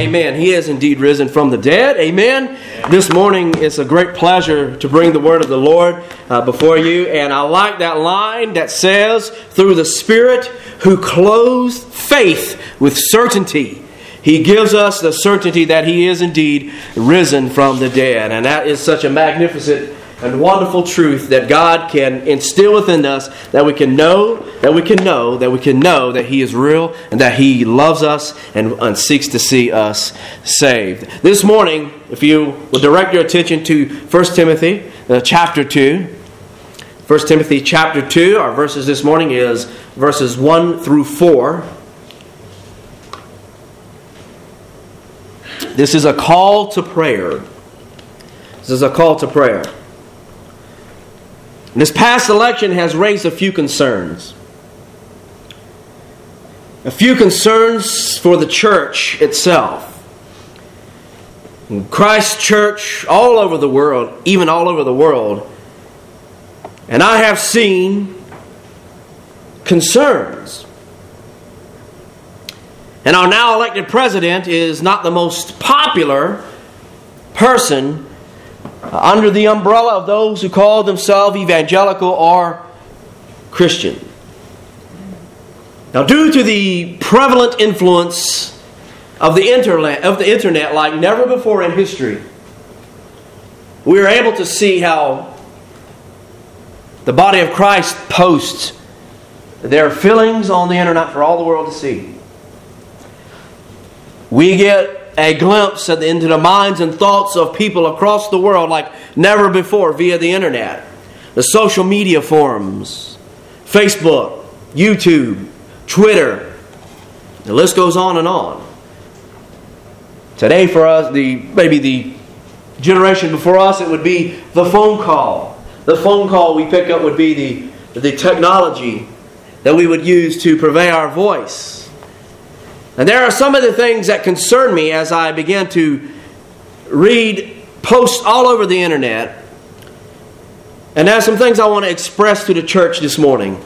Amen. He is indeed risen from the dead. Amen. This morning it's a great pleasure to bring the word of the Lord uh, before you. And I like that line that says, through the Spirit who clothes faith with certainty. He gives us the certainty that He is indeed risen from the dead. And that is such a magnificent and wonderful truth that God can instill within us that we can know, that we can know, that we can know that He is real and that He loves us and, and seeks to see us saved. This morning, if you will direct your attention to 1 Timothy uh, chapter 2, 1 Timothy chapter 2, our verses this morning is verses 1 through 4. This is a call to prayer. This is a call to prayer. This past election has raised a few concerns. A few concerns for the church itself. Christ Church all over the world, even all over the world. And I have seen concerns. And our now elected president is not the most popular person under the umbrella of those who call themselves evangelical or Christian. Now, due to the prevalent influence of the internet, of the internet like never before in history, we are able to see how the body of Christ posts their feelings on the internet for all the world to see. We get a glimpse into the minds and thoughts of people across the world like never before via the internet, the social media forums, Facebook, YouTube, Twitter. The list goes on and on. Today, for us, the maybe the generation before us, it would be the phone call. The phone call we pick up would be the, the technology that we would use to purvey our voice. And there are some of the things that concern me as I began to read posts all over the internet. And there are some things I want to express to the church this morning.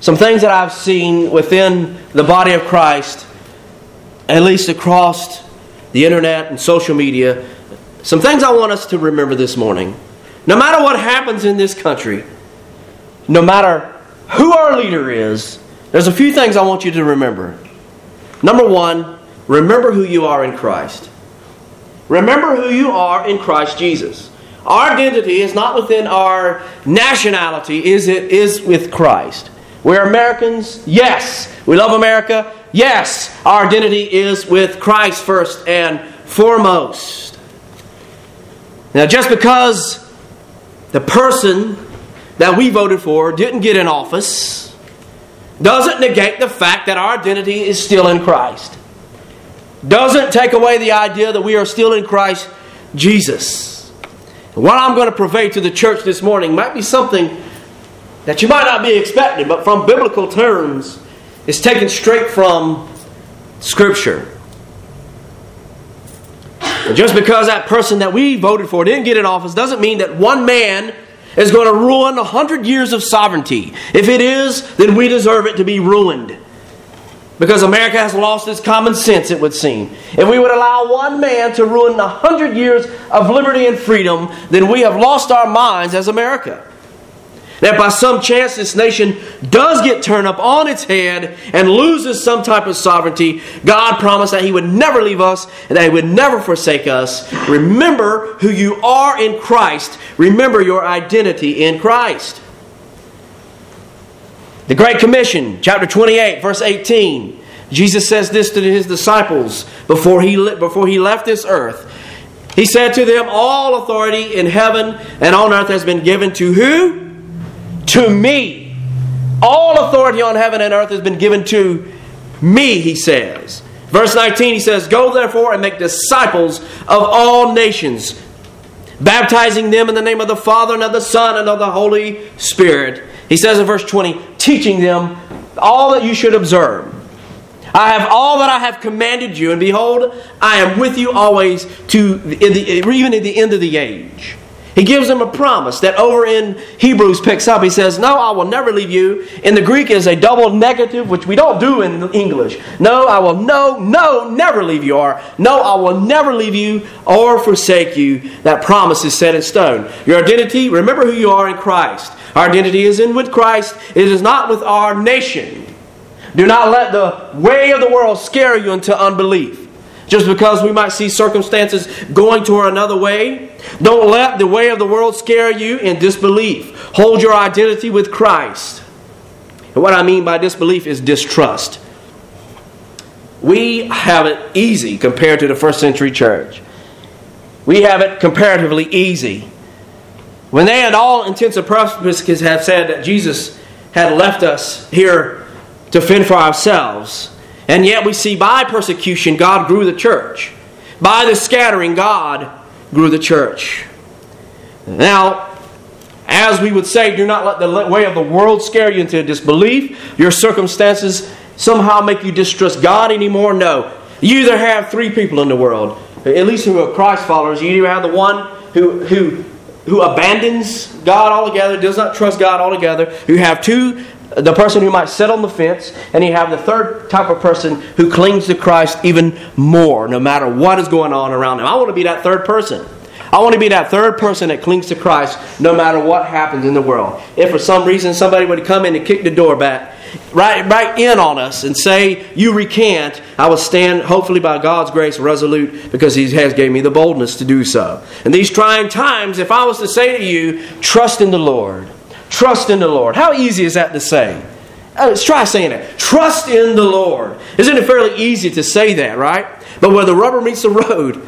Some things that I've seen within the body of Christ, at least across the internet and social media. Some things I want us to remember this morning. No matter what happens in this country, no matter who our leader is, there's a few things I want you to remember. Number one, remember who you are in Christ. Remember who you are in Christ Jesus. Our identity is not within our nationality, is it is with Christ. We're Americans, yes. We love America, yes. Our identity is with Christ first and foremost. Now, just because the person that we voted for didn't get in office, doesn't negate the fact that our identity is still in Christ. Doesn't take away the idea that we are still in Christ Jesus. what I'm going to purvey to the church this morning might be something that you might not be expecting, but from biblical terms, it's taken straight from Scripture. And just because that person that we voted for didn't get in office doesn't mean that one man is going to ruin a hundred years of sovereignty. If it is, then we deserve it to be ruined. Because America has lost its common sense, it would seem. If we would allow one man to ruin a hundred years of liberty and freedom, then we have lost our minds as America that by some chance this nation does get turned up on its head and loses some type of sovereignty, God promised that He would never leave us and that He would never forsake us. Remember who you are in Christ. Remember your identity in Christ. The Great Commission, chapter 28, verse 18. Jesus says this to his disciples before he, before he left this earth. He said to them, All authority in heaven and on earth has been given to who? To me. All authority on heaven and earth has been given to me, he says. Verse 19, he says, Go therefore and make disciples of all nations, baptizing them in the name of the Father and of the Son and of the Holy Spirit. He says in verse 20, teaching them all that you should observe. I have all that I have commanded you, and behold, I am with you always to even at the end of the age. He gives them a promise that over in Hebrews picks up. He says, No, I will never leave you. In the Greek is a double negative, which we don't do in English. No, I will no, no, never leave you. Or no, I will never leave you or forsake you. That promise is set in stone. Your identity, remember who you are in Christ. Our identity is in with Christ. It is not with our nation. Do not let the way of the world scare you into unbelief. Just because we might see circumstances going toward another way, don't let the way of the world scare you in disbelief. Hold your identity with Christ. And what I mean by disbelief is distrust. We have it easy compared to the first century church. We have it comparatively easy. When they, at all intents and purposes, have said that Jesus had left us here to fend for ourselves, and yet we see by persecution, God grew the church. By the scattering, God grew the church. Now, as we would say, do not let the way of the world scare you into disbelief. Your circumstances somehow make you distrust God anymore. No. You either have three people in the world, at least who are Christ followers. You either have the one who, who, who abandons God altogether, does not trust God altogether. You have two the person who might sit on the fence, and you have the third type of person who clings to Christ even more, no matter what is going on around them. I want to be that third person. I want to be that third person that clings to Christ no matter what happens in the world. If for some reason somebody would come in and kick the door back, right, right in on us and say, You recant, I will stand, hopefully by God's grace, resolute because He has gave me the boldness to do so. In these trying times, if I was to say to you, Trust in the Lord, trust in the Lord, how easy is that to say? Uh, let's try saying it. Trust in the Lord. Isn't it fairly easy to say that, right? But where the rubber meets the road,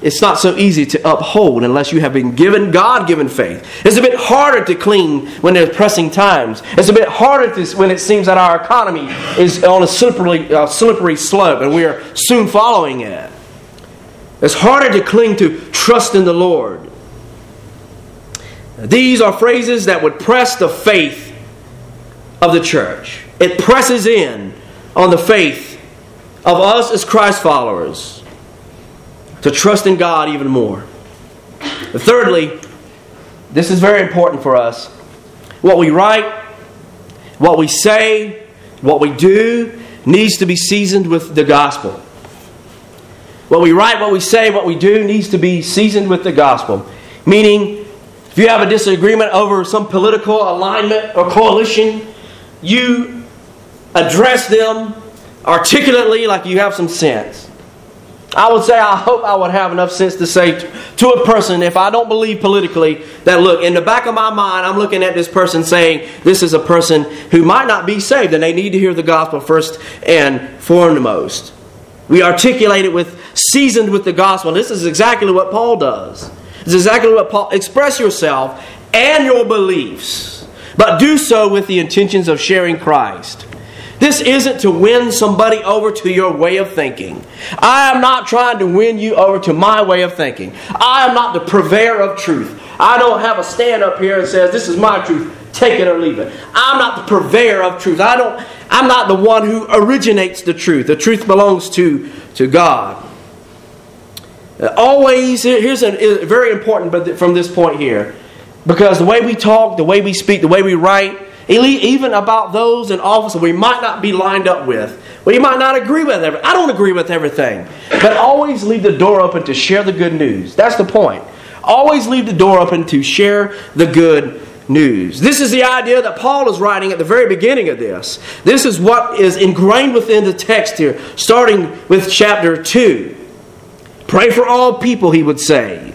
it's not so easy to uphold unless you have been given God given faith. It's a bit harder to cling when there's pressing times. It's a bit harder to, when it seems that our economy is on a slippery, uh, slippery slope and we are soon following it. It's harder to cling to trust in the Lord. These are phrases that would press the faith of the church. It presses in on the faith of us as Christ followers to trust in God even more. But thirdly, this is very important for us. What we write, what we say, what we do needs to be seasoned with the gospel. What we write, what we say, what we do needs to be seasoned with the gospel. Meaning, if you have a disagreement over some political alignment or coalition, you address them articulately like you have some sense. I would say, I hope I would have enough sense to say to a person, if I don't believe politically, that look, in the back of my mind, I'm looking at this person saying, this is a person who might not be saved, and they need to hear the gospel first and foremost. We articulate it with, seasoned with the gospel. This is exactly what Paul does. Is exactly what Paul, express yourself and your beliefs, but do so with the intentions of sharing Christ. This isn't to win somebody over to your way of thinking. I am not trying to win you over to my way of thinking. I am not the purveyor of truth. I don't have a stand up here and says, This is my truth. Take it or leave it. I'm not the purveyor of truth. I don't, I'm not the one who originates the truth. The truth belongs to, to God. Always, here's a very important but from this point here. Because the way we talk, the way we speak, the way we write, even about those in office we might not be lined up with. We might not agree with everything. I don't agree with everything. But always leave the door open to share the good news. That's the point. Always leave the door open to share the good news. This is the idea that Paul is writing at the very beginning of this. This is what is ingrained within the text here, starting with chapter 2. Pray for all people, he would say.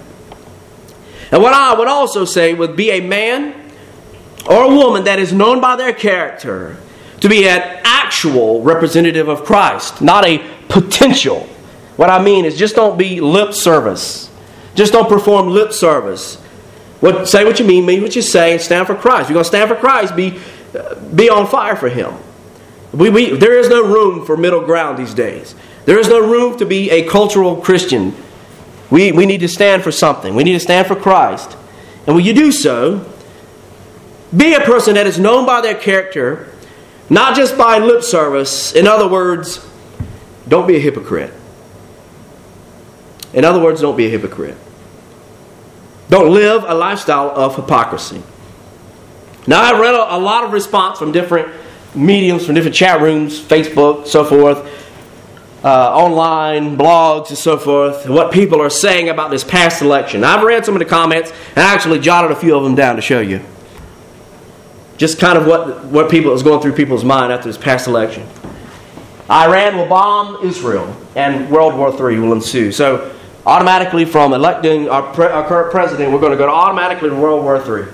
And what I would also say would be a man or a woman that is known by their character to be an actual representative of Christ, not a potential. What I mean is just don't be lip service. Just don't perform lip service. What, say what you mean, mean what you say, and stand for Christ. You're going to stand for Christ, be, be on fire for Him. We, we, there is no room for middle ground these days. There is no room to be a cultural Christian. We, we need to stand for something. We need to stand for Christ. And when you do so, be a person that is known by their character, not just by lip service. In other words, don't be a hypocrite. In other words, don't be a hypocrite. don't live a lifestyle of hypocrisy. Now, I read a, a lot of response from different mediums, from different chat rooms, Facebook, so forth, uh, online, blogs, and so forth, what people are saying about this past election. I've read some of the comments and I actually jotted a few of them down to show you. Just kind of what, what people is going through people's mind after this past election. Iran will bomb Israel and World War III will ensue. So, automatically, from electing our, pre- our current president, we're going to go to automatically to World War III.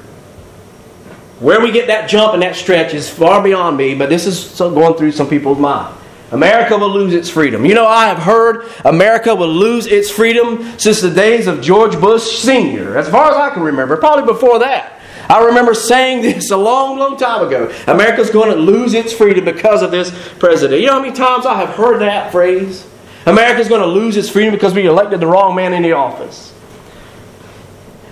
Where we get that jump and that stretch is far beyond me, but this is going through some people's mind. America will lose its freedom. You know, I have heard America will lose its freedom since the days of George Bush Sr., as far as I can remember, probably before that. I remember saying this a long, long time ago. America's going to lose its freedom because of this president. You know how many times I have heard that phrase? America's going to lose its freedom because we elected the wrong man in the office.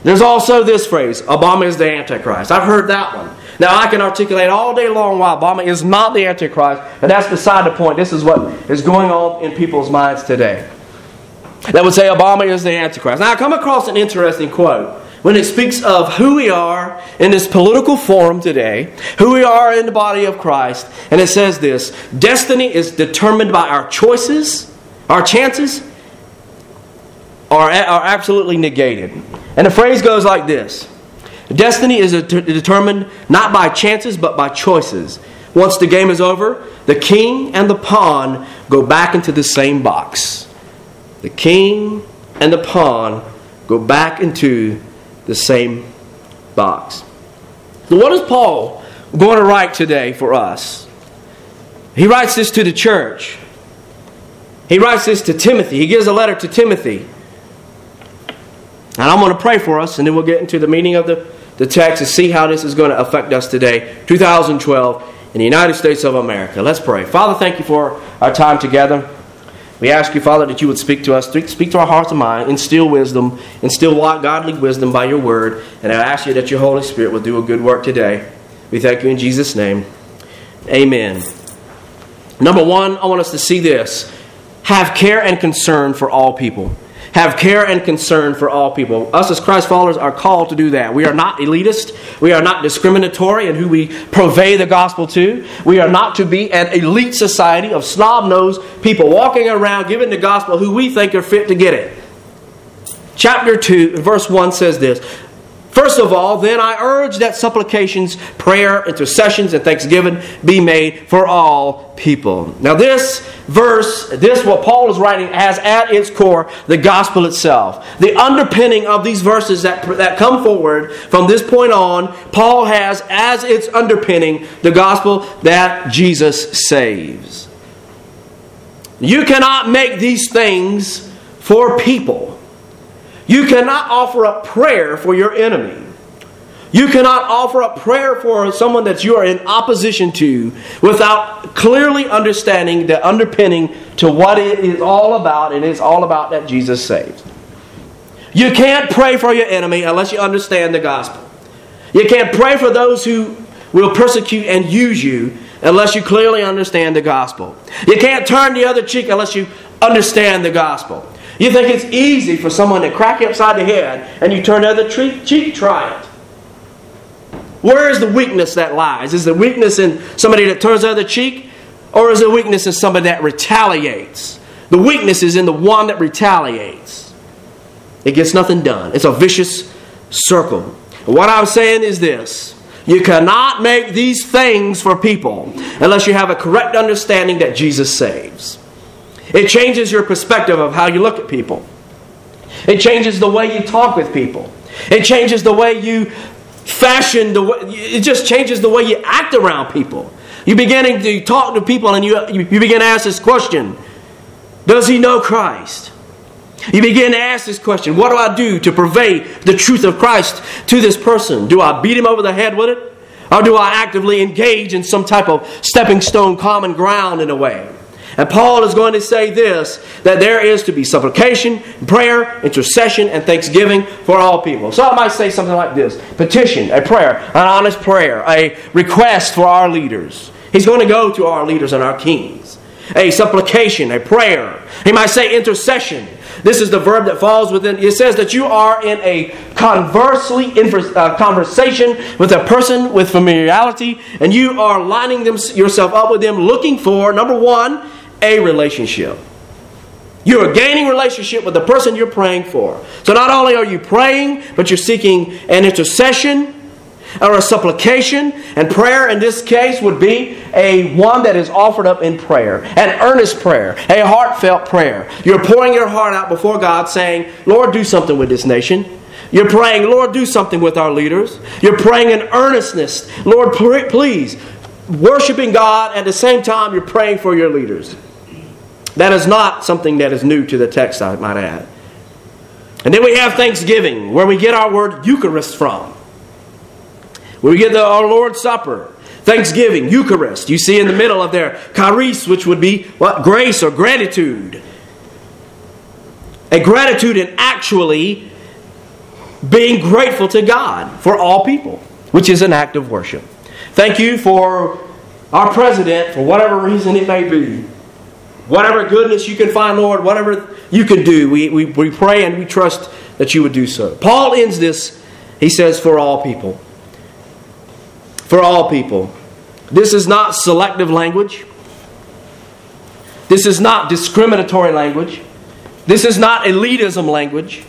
There's also this phrase Obama is the Antichrist. I've heard that one. Now, I can articulate all day long why Obama is not the Antichrist, but that's beside the point. This is what is going on in people's minds today. That would say Obama is the Antichrist. Now, I come across an interesting quote when it speaks of who we are in this political forum today, who we are in the body of Christ, and it says this Destiny is determined by our choices, our chances are, are absolutely negated. And the phrase goes like this Destiny is determined not by chances, but by choices. Once the game is over, the king and the pawn go back into the same box. The king and the pawn go back into the same box. So, what is Paul going to write today for us? He writes this to the church. He writes this to Timothy. He gives a letter to Timothy. And I'm going to pray for us, and then we'll get into the meaning of the, the text and see how this is going to affect us today, 2012, in the United States of America. Let's pray. Father, thank you for our time together. We ask you, Father, that you would speak to us, speak to our hearts and mind, instill wisdom, instill godly wisdom by your word. And I ask you that your Holy Spirit will do a good work today. We thank you in Jesus' name. Amen. Number one, I want us to see this have care and concern for all people have care and concern for all people. Us as Christ followers are called to do that. We are not elitist. We are not discriminatory in who we purvey the gospel to. We are not to be an elite society of snob nosed people walking around giving the gospel who we think are fit to get it. Chapter 2, verse 1 says this First of all, then I urge that supplications, prayer, intercessions, and thanksgiving be made for all people. Now, this verse, this what Paul is writing, has at its core the gospel itself. The underpinning of these verses that, that come forward from this point on, Paul has as its underpinning the gospel that Jesus saves. You cannot make these things for people. You cannot offer up prayer for your enemy. You cannot offer up prayer for someone that you are in opposition to without clearly understanding the underpinning to what it is all about, and it's all about that Jesus saves. You can't pray for your enemy unless you understand the gospel. You can't pray for those who will persecute and use you unless you clearly understand the gospel. You can't turn the other cheek unless you understand the gospel. You think it's easy for someone to crack you upside the head and you turn the other cheek? Try it. Where is the weakness that lies? Is the weakness in somebody that turns the other cheek? Or is the weakness in somebody that retaliates? The weakness is in the one that retaliates. It gets nothing done. It's a vicious circle. what I'm saying is this you cannot make these things for people unless you have a correct understanding that Jesus saves. It changes your perspective of how you look at people. It changes the way you talk with people. It changes the way you fashion the way, it just changes the way you act around people. You begin to talk to people and you, you begin to ask this question Does he know Christ? You begin to ask this question What do I do to purvey the truth of Christ to this person? Do I beat him over the head with it? Or do I actively engage in some type of stepping stone common ground in a way? And Paul is going to say this that there is to be supplication, prayer, intercession, and thanksgiving for all people. So I might say something like this petition, a prayer, an honest prayer, a request for our leaders. He's going to go to our leaders and our kings. A supplication, a prayer. He might say intercession. This is the verb that falls within. It says that you are in a conversely uh, conversation with a person with familiarity, and you are lining them, yourself up with them, looking for number one, a relationship. You are gaining relationship with the person you're praying for. So not only are you praying, but you're seeking an intercession or a supplication. And prayer in this case would be a one that is offered up in prayer, an earnest prayer, a heartfelt prayer. You're pouring your heart out before God, saying, Lord, do something with this nation. You're praying, Lord, do something with our leaders. You're praying in earnestness, Lord, please, worshiping God at the same time you're praying for your leaders. That is not something that is new to the text, I might add. And then we have Thanksgiving, where we get our word Eucharist from. We get the, our Lord's Supper, Thanksgiving, Eucharist. You see in the middle of there, charis, which would be what? Grace or gratitude. A gratitude in actually being grateful to God for all people, which is an act of worship. Thank you for our president, for whatever reason it may be. Whatever goodness you can find, Lord, whatever you can do, we, we, we pray and we trust that you would do so. Paul ends this, he says, for all people. For all people. This is not selective language. This is not discriminatory language. This is not elitism language.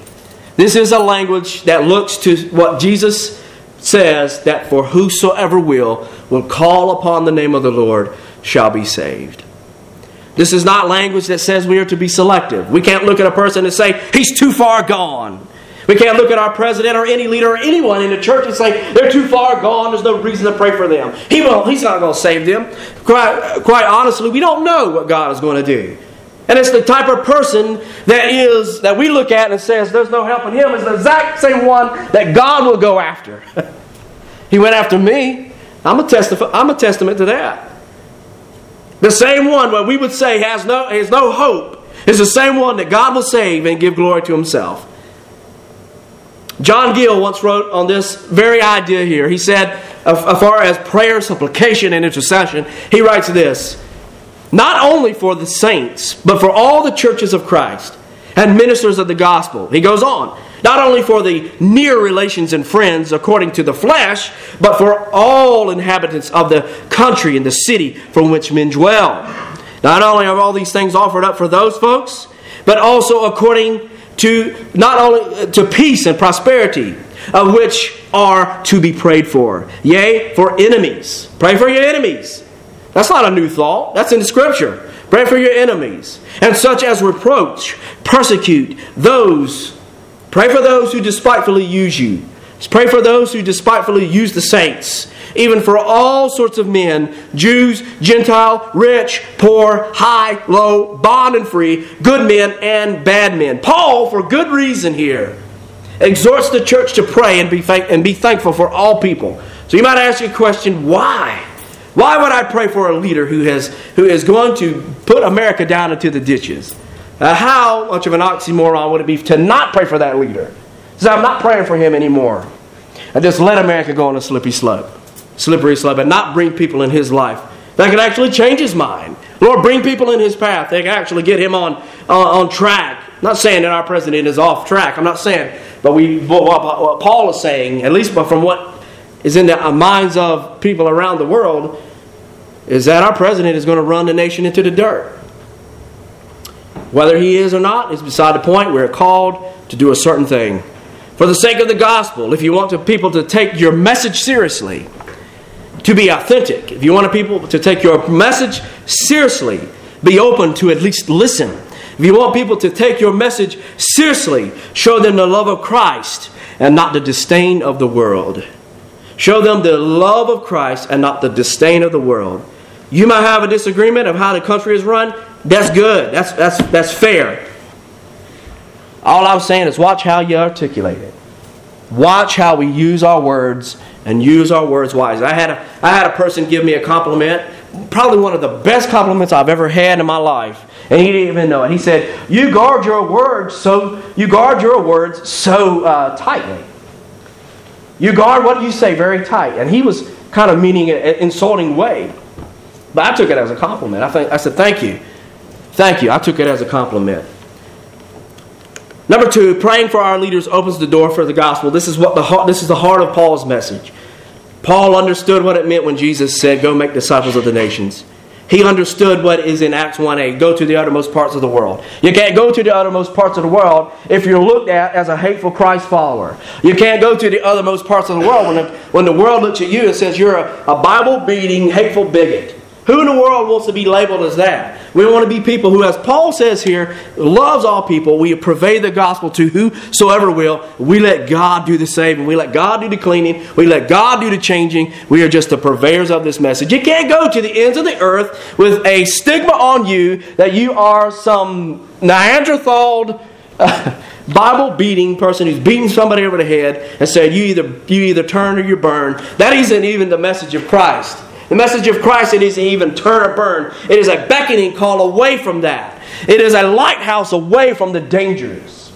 This is a language that looks to what Jesus says that for whosoever will will call upon the name of the Lord shall be saved. This is not language that says we are to be selective. We can't look at a person and say, he's too far gone. We can't look at our president or any leader or anyone in the church and say, they're too far gone, there's no reason to pray for them. He won't, he's not going to save them. Quite, quite honestly, we don't know what God is going to do. And it's the type of person that is that we look at and says there's no help in him is the exact same one that God will go after. he went after me. I'm a, testif- I'm a testament to that. The same one what we would say has no, has no hope is the same one that God will save and give glory to himself. John Gill once wrote on this very idea here. He said, as far as prayer, supplication, and intercession, he writes this Not only for the saints, but for all the churches of Christ and ministers of the gospel. He goes on not only for the near relations and friends according to the flesh, but for all inhabitants of the country and the city from which men dwell. Not only are all these things offered up for those folks, but also according to not only uh, to peace and prosperity, of which are to be prayed for. Yea, for enemies. Pray for your enemies. That's not a new thought. That's in the scripture. Pray for your enemies. And such as reproach, persecute those Pray for those who despitefully use you. Pray for those who despitefully use the saints. Even for all sorts of men Jews, Gentile, rich, poor, high, low, bond and free, good men and bad men. Paul, for good reason here, exhorts the church to pray and be, and be thankful for all people. So you might ask your question why? Why would I pray for a leader who, has, who is going to put America down into the ditches? Uh, how much of an oxymoron would it be to not pray for that leader? So I'm not praying for him anymore. I just let America go on a slippery slope, slippery slope, and not bring people in his life that could actually change his mind. Lord, bring people in his path. They can actually get him on, uh, on track. I'm not saying that our president is off track. I'm not saying, but we, what, what Paul is saying, at least from what is in the minds of people around the world, is that our president is going to run the nation into the dirt. Whether he is or not is beside the point. We're called to do a certain thing. For the sake of the gospel, if you want people to take your message seriously, to be authentic, if you want people to take your message seriously, be open to at least listen. If you want people to take your message seriously, show them the love of Christ and not the disdain of the world. Show them the love of Christ and not the disdain of the world. You might have a disagreement of how the country is run. That's good. That's, that's, that's fair. All I'm saying is watch how you articulate it. Watch how we use our words and use our words wisely. I had a, I had a person give me a compliment, probably one of the best compliments I've ever had in my life. And he didn't even know it. He said, "You guard your words so you guard your words so uh, tightly. You guard what you say very tight." And he was kind of meaning an insulting way, but I took it as a compliment. I think I said, "Thank you." Thank you. I took it as a compliment. Number two, praying for our leaders opens the door for the gospel. This is what the this is the heart of Paul's message. Paul understood what it meant when Jesus said, "Go make disciples of the nations." He understood what is in Acts 1a go to the uttermost parts of the world. You can't go to the uttermost parts of the world if you're looked at as a hateful Christ follower. You can't go to the uttermost parts of the world when the, when the world looks at you and says you're a, a Bible beating, hateful bigot. Who in the world wants to be labeled as that? We want to be people who, as Paul says here, loves all people. We purvey the gospel to whosoever will. We let God do the saving. We let God do the cleaning. We let God do the changing. We are just the purveyors of this message. You can't go to the ends of the earth with a stigma on you that you are some Neanderthal. Uh, Bible beating person who's beating somebody over the head and said you either you either turn or you burn. That isn't even the message of Christ. The message of Christ, it isn't even turn or burn. It is a beckoning call away from that. It is a lighthouse away from the dangers.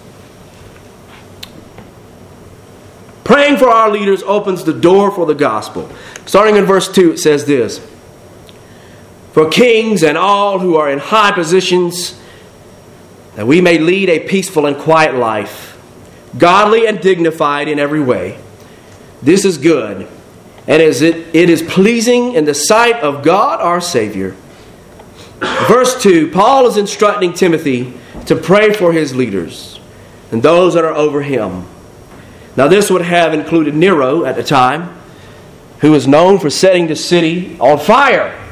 Praying for our leaders opens the door for the gospel. Starting in verse 2, it says this For kings and all who are in high positions, that we may lead a peaceful and quiet life, godly and dignified in every way. This is good and as it, it is pleasing in the sight of God our Savior. Verse 2 Paul is instructing Timothy to pray for his leaders and those that are over him. Now, this would have included Nero at the time, who was known for setting the city on fire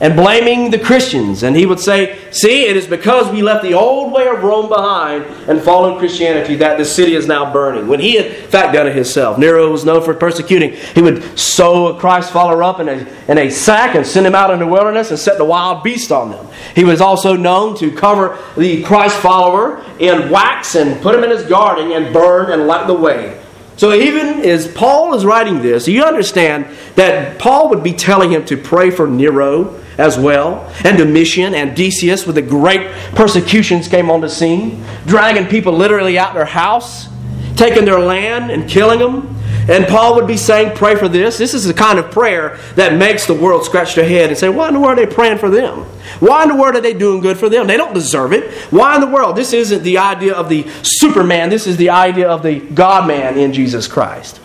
and blaming the Christians. And he would say, See, it is because we left the old way of Rome behind and followed Christianity that the city is now burning. When he had, in fact, done it himself. Nero was known for persecuting. He would sew a Christ follower up in a, in a sack and send him out in the wilderness and set the wild beast on them. He was also known to cover the Christ follower in wax and put him in his garden and burn and light the way. So even as Paul is writing this, you understand that Paul would be telling him to pray for Nero as well, and Domitian and Decius, with the great persecutions came on the scene, dragging people literally out of their house, taking their land and killing them. And Paul would be saying, Pray for this. This is the kind of prayer that makes the world scratch their head and say, Why in the world are they praying for them? Why in the world are they doing good for them? They don't deserve it. Why in the world? This isn't the idea of the Superman, this is the idea of the God man in Jesus Christ.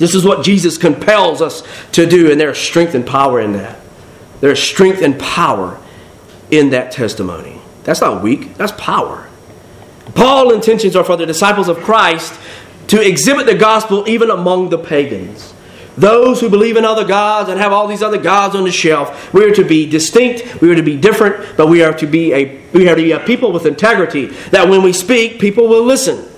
This is what Jesus compels us to do, and there's strength and power in that. There's strength and power in that testimony. That's not weak, that's power. Paul's intentions are for the disciples of Christ to exhibit the gospel even among the pagans. Those who believe in other gods and have all these other gods on the shelf, we are to be distinct, we are to be different, but we are to be a we are to be a people with integrity. That when we speak, people will listen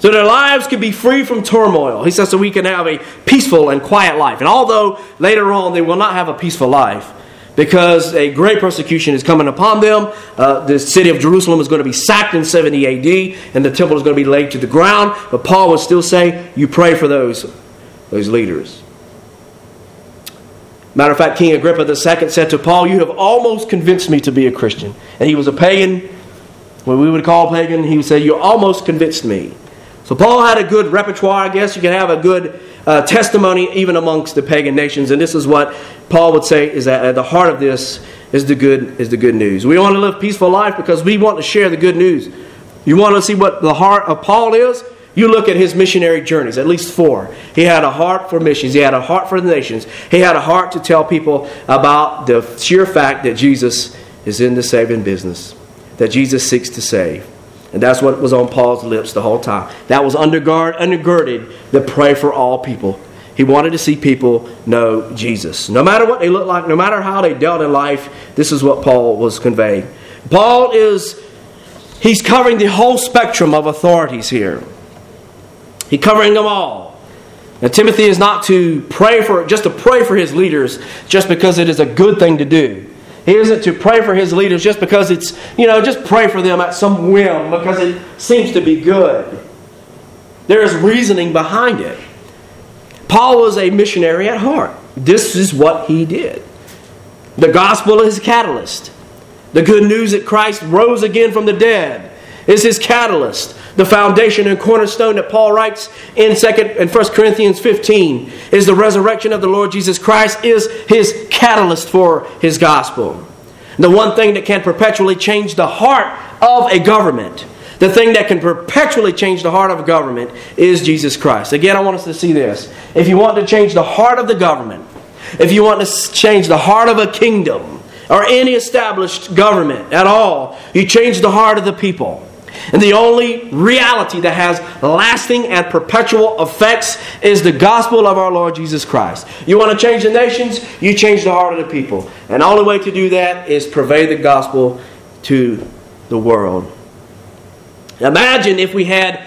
so their lives could be free from turmoil. He says, so we can have a peaceful and quiet life. And although later on they will not have a peaceful life, because a great persecution is coming upon them. Uh, the city of Jerusalem is going to be sacked in 70 AD, and the temple is going to be laid to the ground. But Paul would still say, You pray for those, those leaders. Matter of fact, King Agrippa II said to Paul, You have almost convinced me to be a Christian. And he was a pagan, what we would call pagan. He would say, You almost convinced me. So Paul had a good repertoire, I guess. You can have a good uh, testimony even amongst the pagan nations. And this is what Paul would say is that at the heart of this is the good is the good news. We want to live peaceful life because we want to share the good news. You want to see what the heart of Paul is? You look at his missionary journeys, at least four. He had a heart for missions. He had a heart for the nations. He had a heart to tell people about the sheer fact that Jesus is in the saving business, that Jesus seeks to save. And that's what was on Paul's lips the whole time. That was undergird, undergirded the pray for all people. He wanted to see people know Jesus. No matter what they looked like, no matter how they dealt in life, this is what Paul was conveying. Paul is, he's covering the whole spectrum of authorities here. He's covering them all. Now, Timothy is not to pray for, just to pray for his leaders just because it is a good thing to do. He isn't to pray for his leaders just because it's, you know, just pray for them at some whim because it seems to be good. There is reasoning behind it. Paul was a missionary at heart. This is what he did. The gospel is his catalyst. The good news that Christ rose again from the dead is his catalyst the foundation and cornerstone that Paul writes in second and First Corinthians 15 is the resurrection of the Lord Jesus Christ is his catalyst for his gospel. The one thing that can perpetually change the heart of a government, the thing that can perpetually change the heart of a government, is Jesus Christ. Again, I want us to see this. If you want to change the heart of the government, if you want to change the heart of a kingdom, or any established government at all, you change the heart of the people. And the only reality that has lasting and perpetual effects is the gospel of our Lord Jesus Christ. You want to change the nations? You change the heart of the people. And the only way to do that is pervade the gospel to the world. Imagine if we had,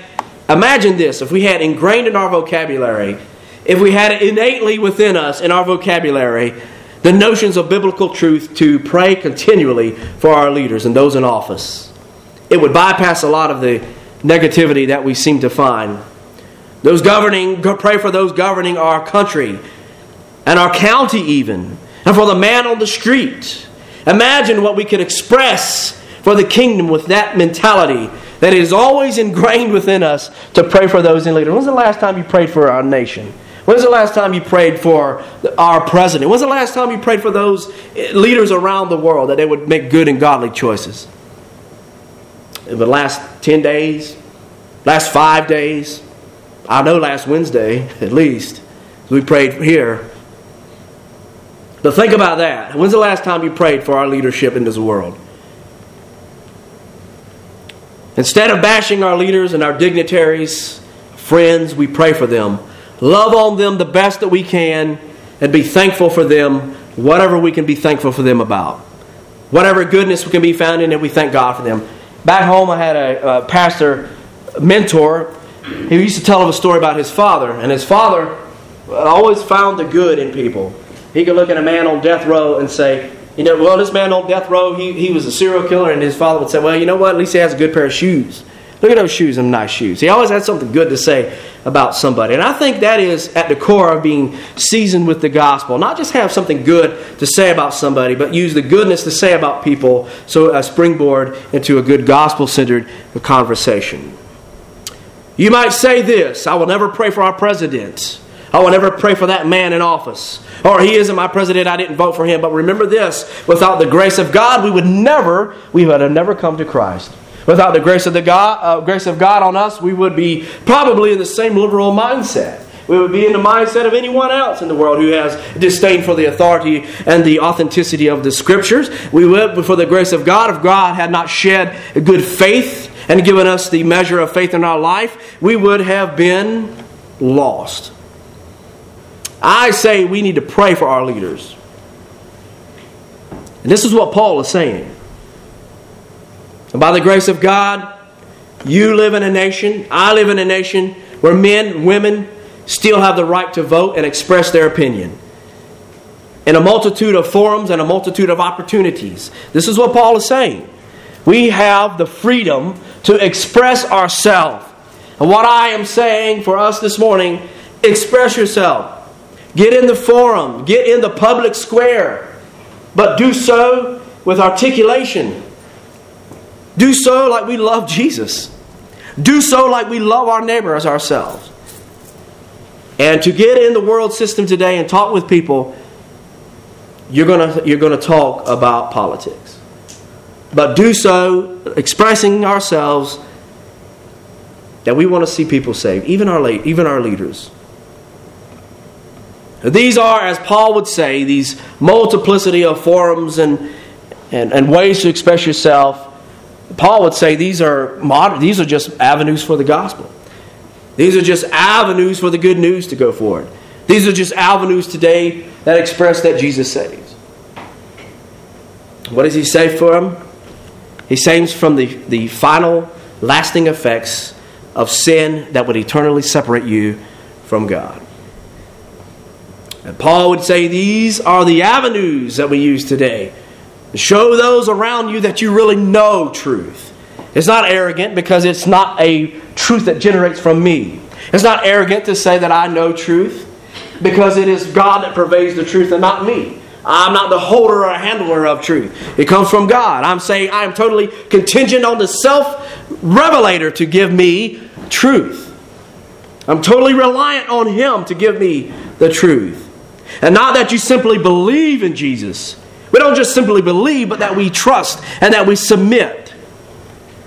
imagine this, if we had ingrained in our vocabulary, if we had innately within us in our vocabulary, the notions of biblical truth to pray continually for our leaders and those in office it would bypass a lot of the negativity that we seem to find. Those governing, pray for those governing our country and our county, even, and for the man on the street. Imagine what we could express for the kingdom with that mentality that is always ingrained within us to pray for those in leadership. When's the last time you prayed for our nation? When's the last time you prayed for our president? When's the last time you prayed for those leaders around the world that they would make good and godly choices? The last 10 days, last five days, I know last Wednesday at least, we prayed here. But think about that. When's the last time you prayed for our leadership in this world? Instead of bashing our leaders and our dignitaries, friends, we pray for them. Love on them the best that we can and be thankful for them, whatever we can be thankful for them about. Whatever goodness we can be found in it, we thank God for them. Back home, I had a, a pastor mentor. He used to tell him a story about his father, and his father uh, always found the good in people. He could look at a man on death row and say, you know, well, this man on death row, he, he was a serial killer, and his father would say, well, you know what? At least he has a good pair of shoes. Look at those shoes, them nice shoes. He always had something good to say about somebody. And I think that is at the core of being seasoned with the gospel. Not just have something good to say about somebody, but use the goodness to say about people so a springboard into a good gospel centered conversation. You might say this I will never pray for our president. I will never pray for that man in office. Or he isn't my president, I didn't vote for him. But remember this without the grace of God, we would never, we would have never come to Christ. Without the grace of, the God, uh, grace of God on us, we would be probably in the same liberal mindset. We would be in the mindset of anyone else in the world who has disdain for the authority and the authenticity of the Scriptures. We would, for the grace of God, if God had not shed good faith and given us the measure of faith in our life, we would have been lost. I say we need to pray for our leaders. And this is what Paul is saying. And by the grace of God, you live in a nation, I live in a nation where men, women still have the right to vote and express their opinion. In a multitude of forums and a multitude of opportunities. This is what Paul is saying. We have the freedom to express ourselves. And what I am saying for us this morning, express yourself. Get in the forum, get in the public square, but do so with articulation do so like we love Jesus. Do so like we love our neighbor as ourselves. And to get in the world system today and talk with people, you're going you're going to talk about politics. But do so expressing ourselves that we want to see people saved, even our, even our leaders. These are, as Paul would say, these multiplicity of forums and, and, and ways to express yourself Paul would say these are modern, these are just avenues for the gospel. These are just avenues for the good news to go forward. These are just avenues today that express that Jesus saves. What does he say for them? He saves from the, the final lasting effects of sin that would eternally separate you from God. And Paul would say these are the avenues that we use today Show those around you that you really know truth. It's not arrogant because it's not a truth that generates from me. It's not arrogant to say that I know truth because it is God that pervades the truth and not me. I'm not the holder or handler of truth. It comes from God. I'm saying I am totally contingent on the self revelator to give me truth. I'm totally reliant on Him to give me the truth. And not that you simply believe in Jesus, we don't just simply believe, but that we trust and that we submit.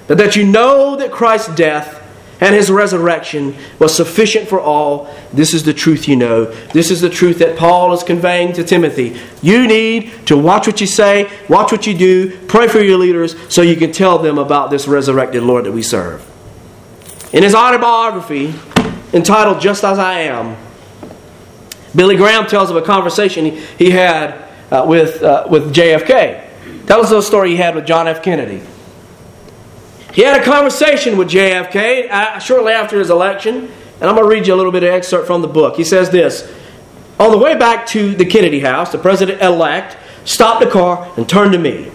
But that you know that Christ's death and his resurrection was sufficient for all. This is the truth you know. This is the truth that Paul is conveying to Timothy. You need to watch what you say, watch what you do, pray for your leaders so you can tell them about this resurrected Lord that we serve. In his autobiography entitled Just As I Am, Billy Graham tells of a conversation he had uh, with, uh, with JFK. Tell us the story he had with John F. Kennedy. He had a conversation with JFK uh, shortly after his election, and I'm going to read you a little bit of excerpt from the book. He says this On the way back to the Kennedy house, the president elect stopped the car and turned to me.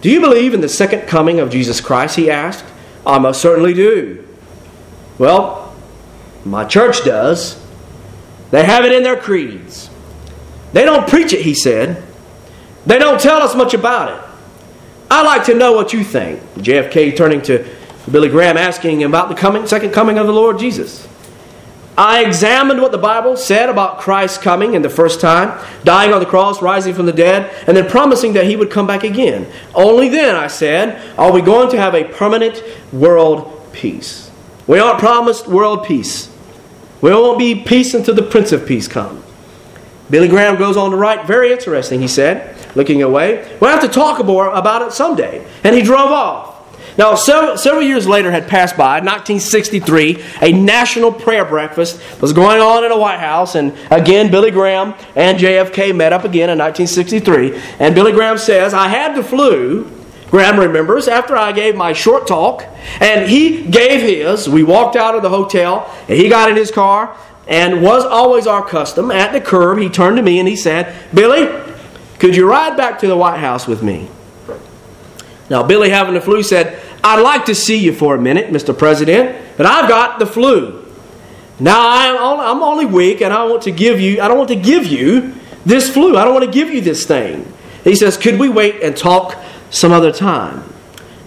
Do you believe in the second coming of Jesus Christ? He asked. I most certainly do. Well, my church does. They have it in their creeds. They don't preach it, he said. They don't tell us much about it. I'd like to know what you think. JFK turning to Billy Graham asking about the coming, second coming of the Lord Jesus. I examined what the Bible said about Christ coming in the first time, dying on the cross, rising from the dead, and then promising that he would come back again. Only then, I said, are we going to have a permanent world peace. We aren't promised world peace. We won't be peace until the Prince of Peace comes. Billy Graham goes on to write, very interesting, he said, looking away. We'll have to talk more about it someday. And he drove off. Now, several, several, years later had passed by, 1963, a national prayer breakfast was going on in the White House, and again, Billy Graham and JFK met up again in 1963. And Billy Graham says, I had the flu, Graham remembers, after I gave my short talk, and he gave his. We walked out of the hotel, and he got in his car, and was always our custom, at the curb, he turned to me and he said, Billy, could you ride back to the White House with me? Now, Billy, having the flu, said, I'd like to see you for a minute, Mr. President, but I've got the flu. Now I'm only weak, and I want to give you. I don't want to give you this flu. I don't want to give you this thing. He says, "Could we wait and talk some other time?"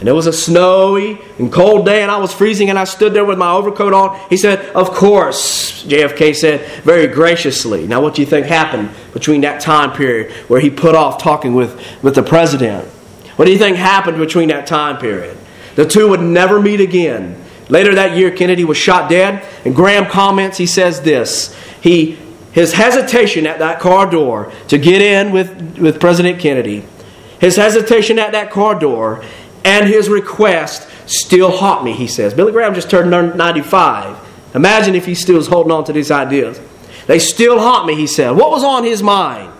And it was a snowy and cold day, and I was freezing, and I stood there with my overcoat on. He said, Of course, JFK said very graciously. Now, what do you think happened between that time period where he put off talking with, with the president? What do you think happened between that time period? The two would never meet again. Later that year, Kennedy was shot dead, and Graham comments, he says this. He, his hesitation at that car door to get in with, with President Kennedy, his hesitation at that car door, and his request still haunt me, he says. Billy Graham just turned 95. Imagine if he still is holding on to these ideas. They still haunt me, he said. What was on his mind?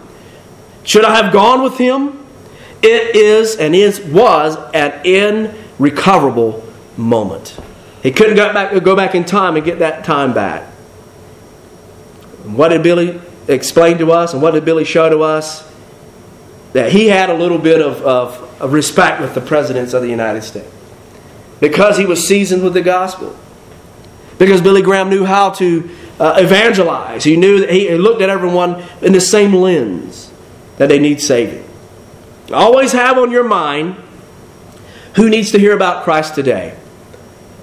Should I have gone with him? It is and is was an in recoverable moment. He couldn't go back, go back in time and get that time back. What did Billy explain to us and what did Billy show to us? That he had a little bit of, of, of respect with the presidents of the United States because he was seasoned with the gospel. Because Billy Graham knew how to uh, evangelize. He knew that he, he looked at everyone in the same lens that they need saving. Always have on your mind who needs to hear about Christ today?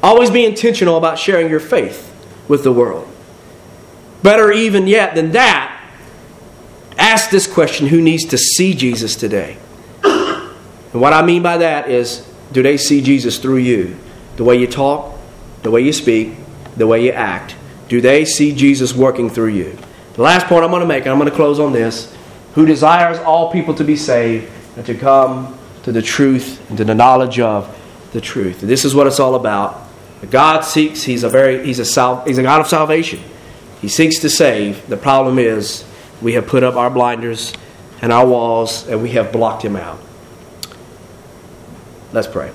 Always be intentional about sharing your faith with the world. Better even yet than that, ask this question who needs to see Jesus today? And what I mean by that is do they see Jesus through you? The way you talk, the way you speak, the way you act. Do they see Jesus working through you? The last point I'm going to make, and I'm going to close on this who desires all people to be saved and to come to the truth and to the knowledge of the truth. This is what it's all about. God seeks, he's a very he's a he's a God of salvation. He seeks to save. The problem is we have put up our blinders and our walls and we have blocked him out. Let's pray.